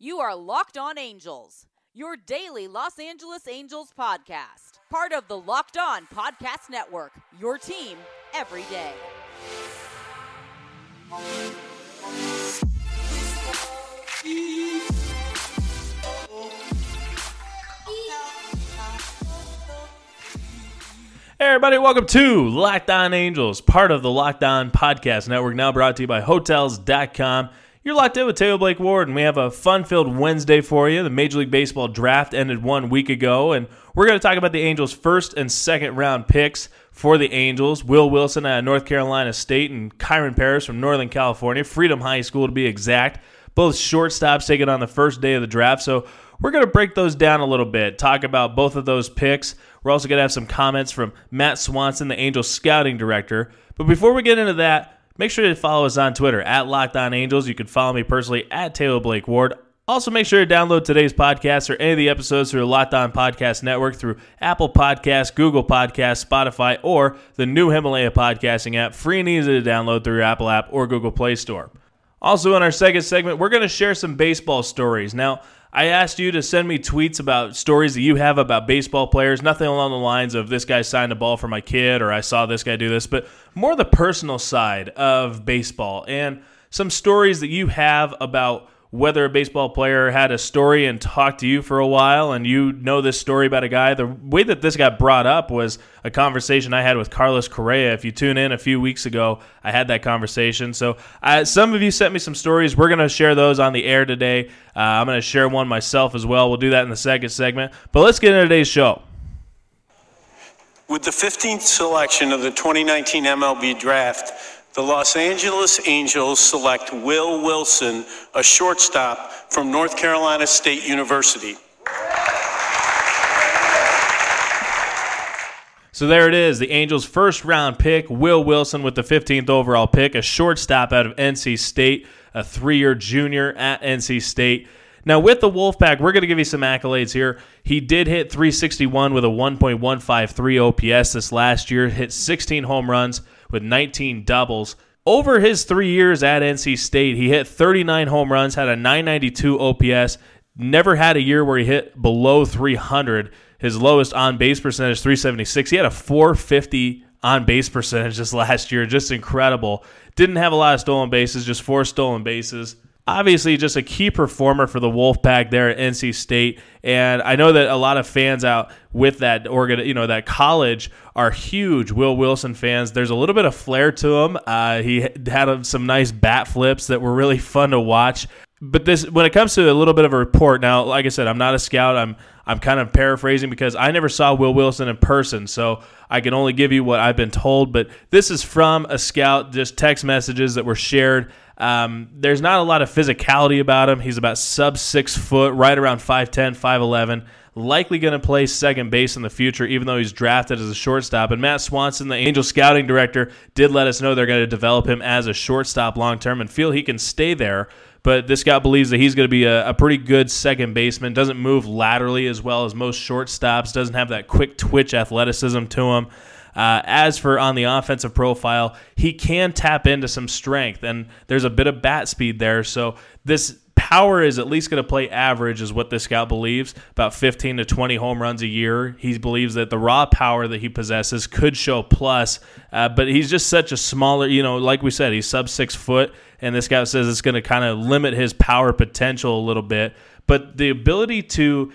You are Locked On Angels, your daily Los Angeles Angels podcast. Part of the Locked On Podcast Network, your team every day. Hey everybody, welcome to Locked On Angels, part of the Locked On Podcast Network, now brought to you by Hotels.com. You're locked in with Taylor Blake Ward, and we have a fun-filled Wednesday for you. The Major League Baseball draft ended one week ago, and we're going to talk about the Angels' first and second round picks for the Angels. Will Wilson out of North Carolina State and Kyren Paris from Northern California, Freedom High School to be exact. Both shortstops taken on the first day of the draft, so we're going to break those down a little bit, talk about both of those picks. We're also going to have some comments from Matt Swanson, the Angels scouting director. But before we get into that, make sure to follow us on Twitter at Locked On Angels. You can follow me personally at Taylor Blake Ward. Also, make sure to download today's podcast or any of the episodes through the Locked On Podcast Network through Apple Podcasts, Google Podcasts, Spotify, or the new Himalaya podcasting app, free and easy to download through your Apple app or Google Play Store. Also, in our second segment, we're going to share some baseball stories. Now, I asked you to send me tweets about stories that you have about baseball players, nothing along the lines of this guy signed a ball for my kid or I saw this guy do this, but more the personal side of baseball and some stories that you have about whether a baseball player had a story and talked to you for a while and you know this story about a guy. The way that this got brought up was a conversation I had with Carlos Correa. If you tune in a few weeks ago, I had that conversation. So uh, some of you sent me some stories. We're going to share those on the air today. Uh, I'm going to share one myself as well. We'll do that in the second segment. But let's get into today's show. With the 15th selection of the 2019 MLB Draft, the Los Angeles Angels select Will Wilson, a shortstop from North Carolina State University. So there it is, the Angels' first round pick, Will Wilson, with the 15th overall pick, a shortstop out of NC State, a three year junior at NC State. Now, with the Wolfpack, we're going to give you some accolades here. He did hit 361 with a 1.153 OPS this last year, hit 16 home runs with 19 doubles. Over his three years at NC State, he hit 39 home runs, had a 992 OPS, never had a year where he hit below 300. His lowest on base percentage, 376. He had a 450 on base percentage this last year. Just incredible. Didn't have a lot of stolen bases, just four stolen bases. Obviously, just a key performer for the Wolfpack there at NC State, and I know that a lot of fans out with that you know, that college are huge Will Wilson fans. There's a little bit of flair to him. Uh, he had some nice bat flips that were really fun to watch. But this, when it comes to a little bit of a report, now, like I said, I'm not a scout. I'm I'm kind of paraphrasing because I never saw Will Wilson in person, so I can only give you what I've been told. But this is from a scout, just text messages that were shared. Um, there's not a lot of physicality about him. He's about sub six foot, right around 5'10, 5'11. Likely going to play second base in the future, even though he's drafted as a shortstop. And Matt Swanson, the Angel scouting director, did let us know they're going to develop him as a shortstop long term and feel he can stay there. But this guy believes that he's going to be a, a, pretty good second baseman. Doesn't move laterally as well as most shortstops. Doesn't have that quick twitch athleticism to him. Uh, as for on the offensive profile, he can tap into some strength, and there's a bit of bat speed there. So this power is at least going to play average, is what this scout believes. About 15 to 20 home runs a year. He believes that the raw power that he possesses could show plus, uh, but he's just such a smaller, you know, like we said, he's sub six foot, and this guy says it's going to kind of limit his power potential a little bit. But the ability to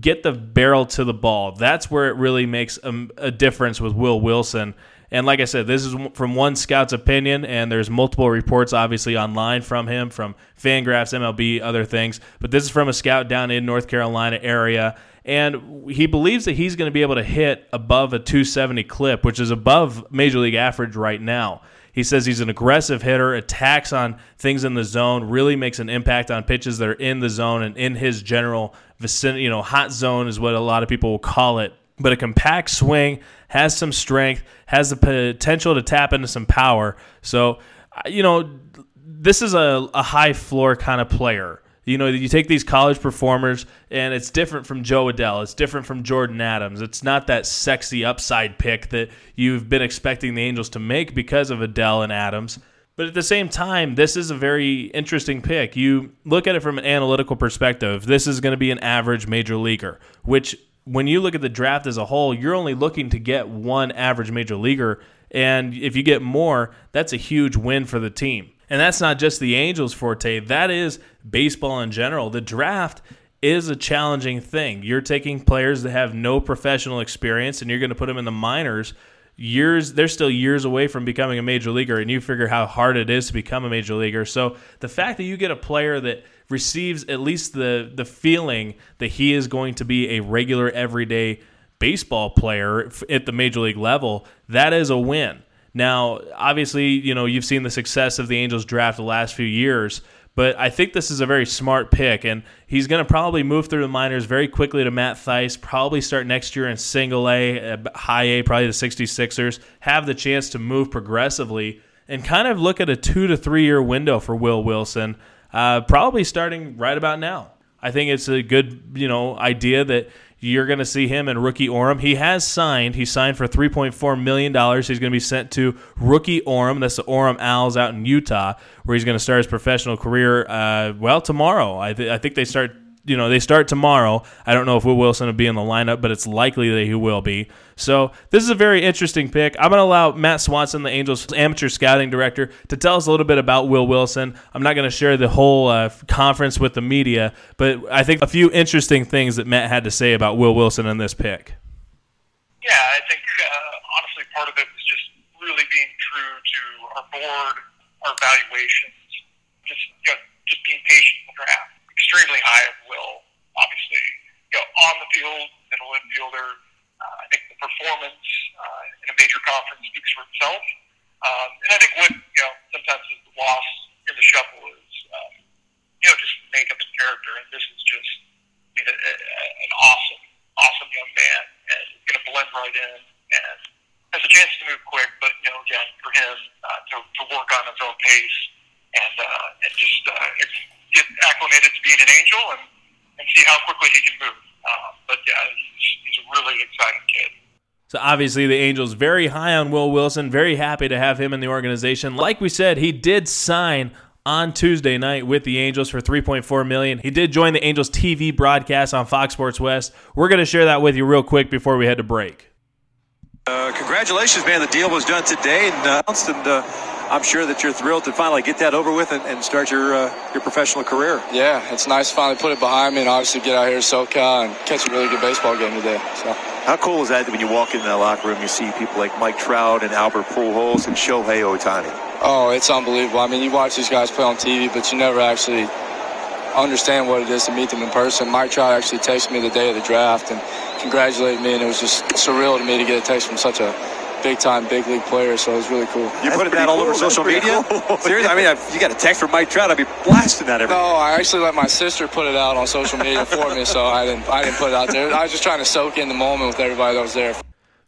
get the barrel to the ball. That's where it really makes a, a, difference with Will Wilson. And like I said, this is from one scout's opinion, and there's multiple reports obviously online from him, from Fangraphs, MLB, other things. But this is from a scout down in North Carolina area. And he believes that he's going to be able to hit above a 270 clip, which is above major league average right now. He says he's an aggressive hitter, attacks on things in the zone, really makes an impact on pitches that are in the zone and in his general vicinity. You know, hot zone is what a lot of people will call it. But a compact swing has some strength, has the potential to tap into some power. So, you know, this is a, a high floor kind of player. You know, you take these college performers, and it's different from Jo Adell. It's different from Jordyn Adams. It's not that sexy upside pick that you've been expecting the Angels to make because of Adell and Adams. But at the same time, this is a very interesting pick. You look at it from an analytical perspective. This is going to be an average major leaguer, which when you look at the draft as a whole, you're only looking to get one average major leaguer. And if you get more, that's a huge win for the team. And that's not just the Angels' forte, that is baseball in general. The draft is a challenging thing. You're taking players that have no professional experience and you're going to put them in the minors years they're still years away from becoming a major leaguer and you figure how hard it is to become a major leaguer. So the fact that you get a player that receives at least the the feeling that he is going to be a regular everyday baseball player at the major league level that is a win. Now obviously you know you've seen the success of the angels draft the last few years but I think this is a very smart pick, and he's going to probably move through the minors very quickly to Matt Thaiss, probably start next year in single A, uh, high A, probably the 66ers, have the chance to move progressively, and kind of look at a two to three year window for Will Wilson, uh, probably starting right about now. I think it's a good, you know, idea that you're going to see him in rookie Orem. He has signed. He signed for $3.4 million. He's going to be sent to rookie Orem. That's the Orem Owls out in Utah, where he's going to start his professional career, uh, well, tomorrow. I, th- I think they start you know they start tomorrow. I don't know if Will Wilson will be in the lineup, but it's likely that he will be. So this is a very interesting pick. I'm going to allow Matt Swanson, the Angels amateur scouting director, to tell us a little bit about Will Wilson. I'm not going to share the whole uh, conference with the media, but I think a few interesting things that Matt had to say about Will Wilson in this pick. Yeah, I think uh, honestly part of it was just really being true to our board, our evaluations, just you know, just being patient with the draft extremely high of Will. Obviously, you know, field, middle infielder. Uh, I think the performance uh, in a major conference speaks for itself. Um, and I think what you know sometimes is the loss in the shuffle is um, you know just makeup and character, and this is just I mean, a, a, an awesome, awesome young man, and going to blend right in and has a chance to move quick. But you know, again, for him uh, to, to work on his own pace and uh, and just uh, get acclimated to being an angel and, and see how quickly he can move. Uh, but yeah, he's, he's a really exciting kid. So obviously the Angels very high on Will Wilson, very happy to have him in the organization. Like we said, he did sign on Tuesday night with the Angels for 3.4 million. He did join the Angels TV broadcast on Fox Sports West. We're going to share that with you real quick before we head to break. Uh, congratulations, man! The deal was done today and announced, and uh, I'm sure that you're thrilled to finally get that over with and, and start your uh, your professional career. Yeah, it's nice to finally put it behind me and obviously get out here to SoCal and catch a really good baseball game today. So. How cool is that when you walk in that locker room, you see people like Mike Trout and Albert Pujols and Shohei Ohtani? Oh, it's unbelievable. I mean, you watch these guys play on TV, but you never actually understand what it is to meet them in person. Mike Trout actually texted me the day of the draft and congratulated me, and it was just surreal to me to get a text from such a big time big league player, so it was really cool. You put that all cool. over social media? Cool. Seriously, I mean, if you got a text from Mike Trout, I'd be blasting that every. No, I actually let my sister put it out on social media for me, so I didn't. I didn't put it out there. I was just trying to soak in the moment with everybody that was there.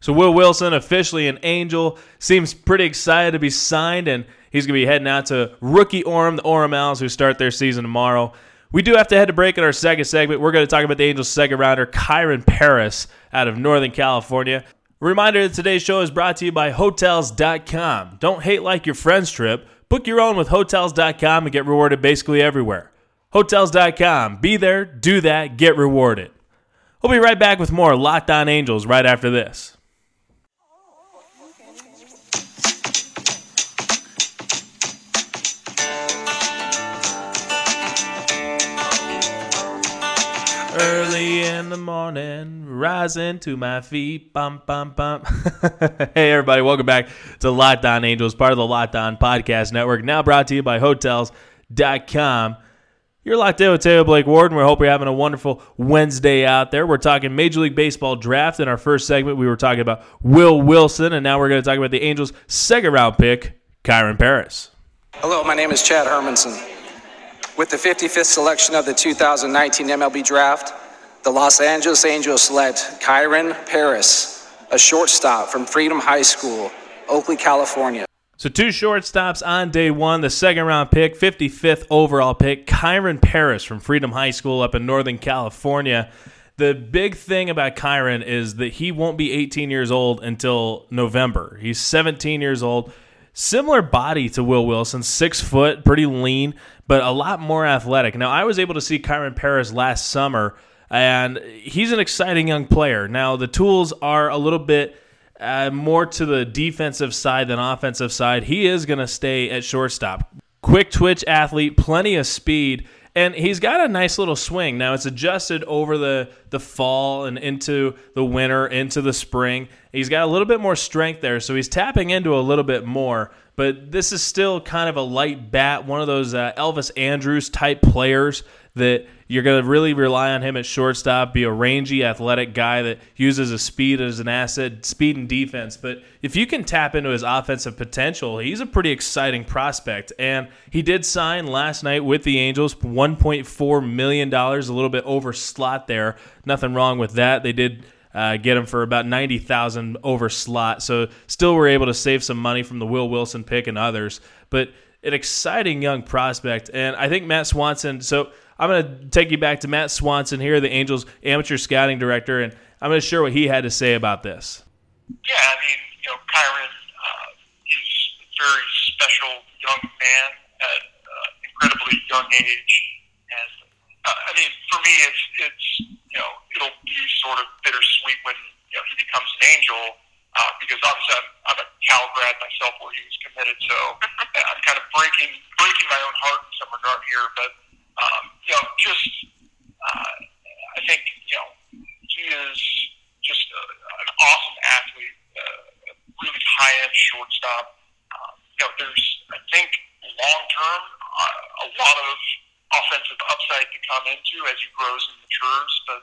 So Will Wilson, officially an Angel, seems pretty excited to be signed, and he's going to be heading out to rookie Orem, the Orem Owls, who start their season tomorrow. We do have to head to break in our second segment. We're going to talk about the Angels' second rounder, Kyren Paris, out of Northern California. Reminder that today's show is brought to you by Hotels.com. Don't hate like your friend's trip. Book your own with Hotels.com and get rewarded basically everywhere. Hotels.com. Be there, do that, get rewarded. We'll be right back with more Locked On Angels right after this. Early in the morning, rising to my feet. Bum, bum, bum. hey, everybody, welcome back to Locked On Angels, part of the Locked On Podcast Network, now brought to you by Hotels.com. You're locked in with Taylor Blake Warden. We hope you're having a wonderful Wednesday out there. We're talking Major League Baseball draft. In our first segment, we were talking about Will Wilson, and now we're going to talk about the Angels' second round pick, Kyren Paris. Hello, my name is Chad Hermansen. With the 55th selection of the 2019 MLB Draft, the Los Angeles Angels select Kyren Paris, a shortstop from Freedom High School, Oakley, California. So two shortstops on day one. The second round pick, 55th overall pick, Kyren Paris from Freedom High School up in Northern California. The big thing about Kyren is that he won't be 18 years old until November. He's 17 years old. similar body to Will Wilson, six foot, pretty lean, but a lot more athletic. Now, I was able to see Kyren Paris last summer, and he's an exciting young player. Now, the tools are a little bit. Uh, more to the defensive side than offensive side. He is going to stay at shortstop. Quick twitch athlete, plenty of speed, and he's got a nice little swing. Now it's adjusted over the the fall and into the winter, into the spring. He's got a little bit more strength there, so he's tapping into a little bit more. But this is still kind of a light bat, one of those uh, Elvis Andrus type players that you're going to really rely on him at shortstop, be a rangy, athletic guy that uses his speed as an asset, speed and defense. But if you can tap into his offensive potential, he's a pretty exciting prospect. And he did sign last night with the Angels, $1.4 million, a little bit over slot there. Nothing wrong with that. They did. Uh, get him for about 90,000 over slot. So still we're able to save some money from the Will Wilson pick and others. But an exciting young prospect. And I think Matt Swanson, so I'm going to take you back to Matt Swanson here, the Angels amateur scouting director, and I'm going to share what he had to say about this. Yeah, I mean, you know, Kyren, uh, a very special young man at uh, incredibly young age, uh, I mean, for me, it's it's you know, it'll be sort of bittersweet when you know he becomes an Angel. Uh, because obviously I'm, I'm a Cal grad myself, where he was committed, so I'm kind of breaking breaking my own heart in some regard here. But um, you know, just uh, I think you know he is just a, an awesome athlete, uh, really high end shortstop. Um, you know, there's I think long term uh, a lot of offensive upside to come into as he grows and matures. But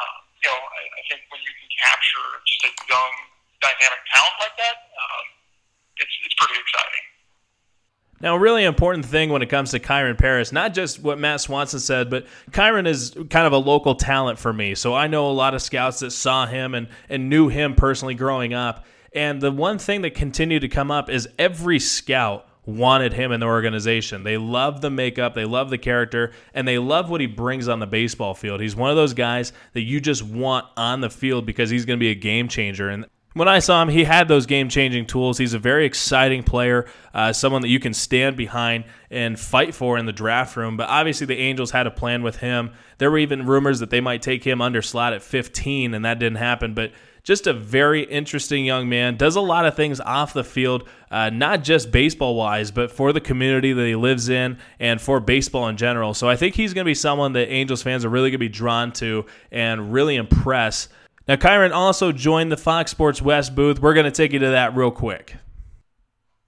um, you know, I, I think when you can capture just a young dynamic talent like that, um, it's it's pretty exciting. Now, a really important thing when it comes to Kyren Paris, not just what Matt Swanson said, but Kyren is kind of a local talent for me. So I know a lot of scouts that saw him and, and knew him personally growing up. And the one thing that continued to come up is every scout wanted him in the organization. They love the makeup, they love the character, and they love what he brings on the baseball field. He's one of those guys that you just want on the field because he's going to be a game changer. And when I saw him, he had those game changing tools. He's a very exciting player, uh, someone that you can stand behind and fight for in the draft room. But obviously, the Angels had a plan with him. There were even rumors that they might take him under slot at 15, and that didn't happen. But just a very interesting young man. Does a lot of things off the field, uh, not just baseball wise, but for the community that he lives in and for baseball in general. So I think he's going to be someone that Angels fans are really going to be drawn to and really impress now, Kyren also joined the Fox Sports West booth. We're going to take you to that real quick.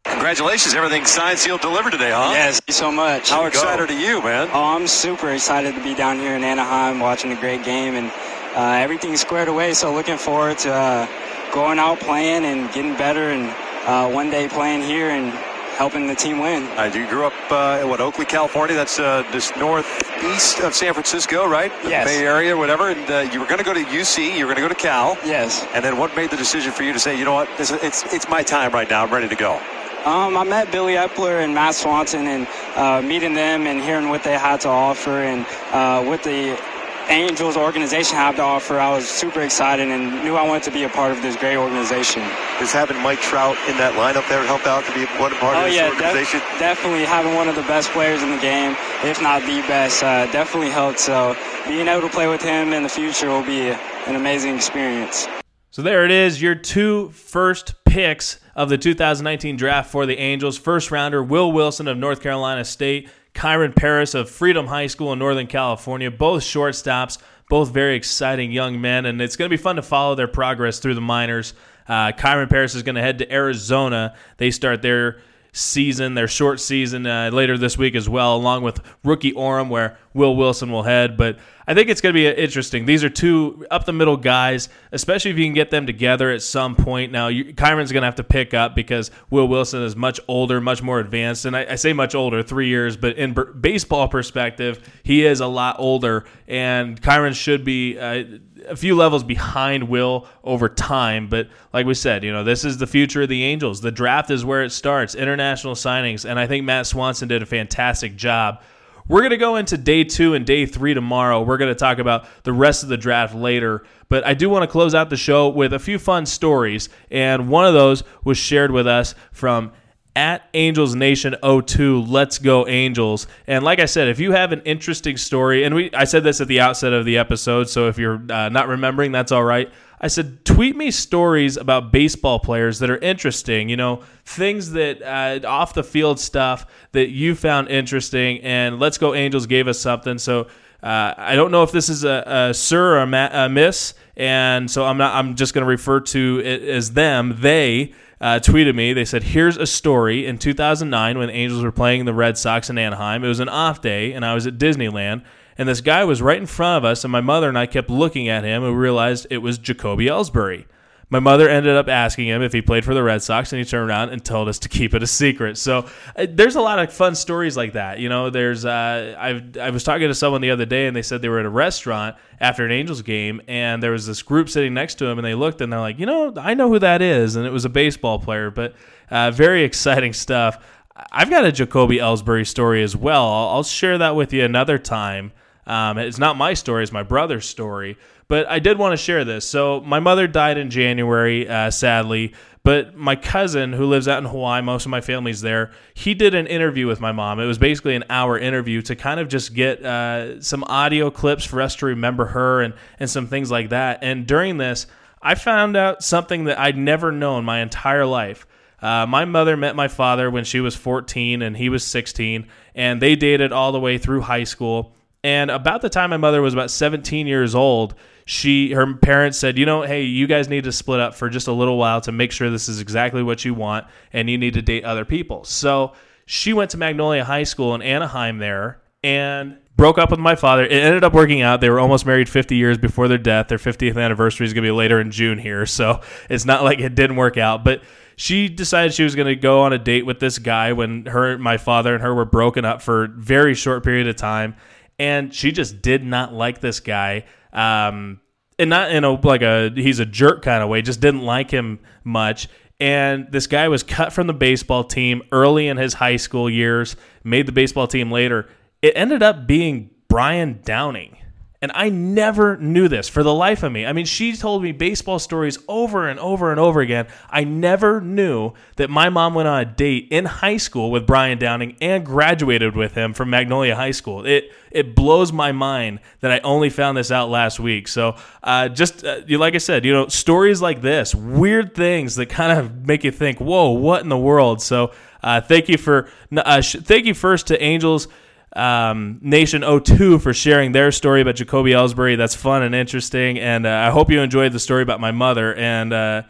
Congratulations, everything signed, sealed, delivered today, huh? Yes, thank you so much. How excited are you, man? Oh, I'm super excited to be down here in Anaheim watching a great game, and uh, everything's squared away. So looking forward to uh, going out playing and getting better, and uh, one day playing here and helping the team win. Uh, you grew up uh, in what Oakley, California. That's uh, just northeast of San Francisco, right? Yes. Bay Area, whatever. And uh, you were going to go to UC. You were going to go to Cal. Yes. And then what made the decision for you to say, you know what, this, it's it's my time right now. I'm ready to go. Um, I met Billy Eppler and Matt Swanson, and uh, meeting them and hearing what they had to offer and uh, what the Angels organization have to offer, I was super excited and knew I wanted to be a part of this great organization. Does having Mike Trout in that lineup there help out to be one part oh, of this yeah, organization? Def- definitely having one of the best players in the game, if not the best, uh, definitely helped. So being able to play with him in the future will be an amazing experience. So there it is, your two first picks of the 2019 draft for the Angels. First rounder, Will Wilson of North Carolina State. Kyren Paris of Freedom High School in Northern California, both shortstops, both very exciting young men, and it's going to be fun to follow their progress through the minors. Uh, Kyren Paris is going to head to Arizona. They start their season, their short season uh, later this week as well, along with rookie Orem, where Will Wilson will head. But I think it's going to be interesting. These are two up the middle guys, especially if you can get them together at some point. Now, you, Kyren's going to have to pick up because Will Wilson is much older, much more advanced. And I, I say much older, three years, but in b- baseball perspective, he is a lot older. And Kyren should be. Uh, a few levels behind Will over time, but like we said, you know, this is the future of the Angels. The draft is where it starts, international signings, and I think Matt Swanson did a fantastic job we're going to go into day two and day three tomorrow. We're going to talk about the rest of the draft later. But I do want to close out the show with a few fun stories. And one of those was shared with us from at Angels Nation 02. Let's go Angels. And like I said, if you have an interesting story, and we I said this at the outset of the episode, so if you're uh, not remembering, that's all right. I said, tweet me stories about baseball players that are interesting, you know, things that uh, off the field stuff that you found interesting. And Let's Go Angels gave us something. So uh, I don't know if this is a, a sir or a, ma- a miss, and so I'm not. I'm just going to refer to it as them. They uh, tweeted me. They said, "Here's a story in 2009 when Angels were playing the Red Sox in Anaheim. It was an off day, and I was at Disneyland." And this guy was right in front of us, and my mother and I kept looking at him and we realized it was Jacoby Ellsbury. My mother ended up asking him if he played for the Red Sox, and he turned around and told us to keep it a secret. So uh, there's a lot of fun stories like that. You know, there's uh, I I was talking to someone the other day, and they said they were at a restaurant after an Angels game, and there was this group sitting next to him, and they looked and they're like, you know, I know who that is, and it was a baseball player. But uh, very exciting stuff. I've got a Jacoby Ellsbury story as well. I'll, I'll share that with you another time. Um, it's not my story; it's my brother's story. But I did want to share this. So my mother died in January, uh, sadly. But my cousin, who lives out in Hawaii, most of my family's there. He did an interview with my mom. It was basically an hour interview to kind of just get uh, some audio clips for us to remember her and and some things like that. And during this, I found out something that I'd never known my entire life. Uh, my mother met my father when she was 14 and he was 16, and they dated all the way through high school. And about the time my mother was about 17 years old, she her parents said, "You know, hey, you guys need to split up for just a little while to make sure this is exactly what you want and you need to date other people." So, she went to Magnolia High School in Anaheim there and broke up with my father. It ended up working out. They were almost married 50 years before their death. Their 50th anniversary is going to be later in June here, so it's not like it didn't work out, but she decided she was going to go on a date with this guy when her my father and her were broken up for a very short period of time and she just did not like this guy. Um, and not in a like a he's a jerk kind of way, just didn't like him much. And this guy was cut from the baseball team early in his high school years, made the baseball team later. It ended up being Brian Downing. And I never knew this for the life of me. I mean, she told me baseball stories over and over and over again. I never knew that my mom went on a date in high school with Brian Downing and graduated with him from Magnolia High School. It it blows my mind that I only found this out last week. So, uh, just uh, like I said, you know, stories like this, weird things that kind of make you think, "Whoa, what in the world?" So, uh, thank you for uh, sh- thank you first to Angels um, Nation 02 for sharing their story about Jacoby Ellsbury. That's fun and interesting, and uh, I hope you enjoyed the story about my mother. And uh,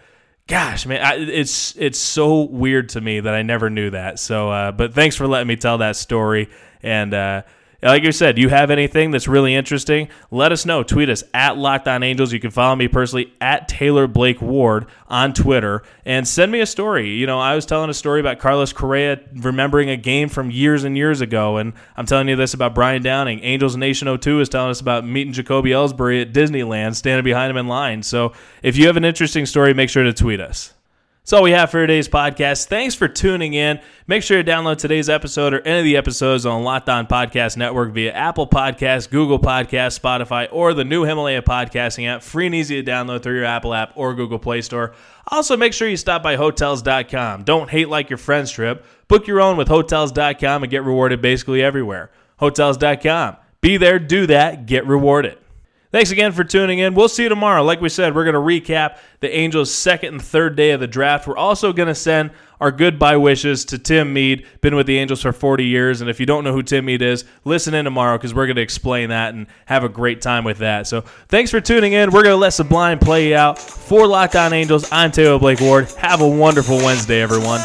gosh, man, I, it's it's so weird to me that I never knew that. So, uh, but thanks for letting me tell that story. And uh, like you said, you have anything that's really interesting, let us know. Tweet us at Locked On Angels. You can follow me personally at Taylor Blake Ward on Twitter and send me a story. You know, I was telling a story about Carlos Correa remembering a game from years and years ago, and I'm telling you this about Brian Downing. Angels Nation 02 is telling us about meeting Jacoby Ellsbury at Disneyland, standing behind him in line. So if you have an interesting story, make sure to tweet us. That's all we have for today's podcast. Thanks for tuning in. Make sure to download today's episode or any of the episodes on Locked On Podcast Network via Apple Podcasts, Google Podcasts, Spotify, or the new Himalaya podcasting app. Free and easy to download through your Apple app or Google Play Store. Also, make sure you stop by Hotels.com. Don't hate like your friend's trip. Book your own with Hotels.com and get rewarded basically everywhere. Hotels.com. Be there, do that, get rewarded. Thanks again for tuning in. We'll see you tomorrow. Like we said, we're going to recap the Angels' second and third day of the draft. We're also going to send our goodbye wishes to Tim Mead. Been with the Angels for 40 years, and if you don't know who Tim Mead is, listen in tomorrow because we're going to explain that and have a great time with that. So thanks for tuning in. We're going to let Sublime play you out. For Locked On Angels, I'm Taylor Blake Ward. Have a wonderful Wednesday, everyone.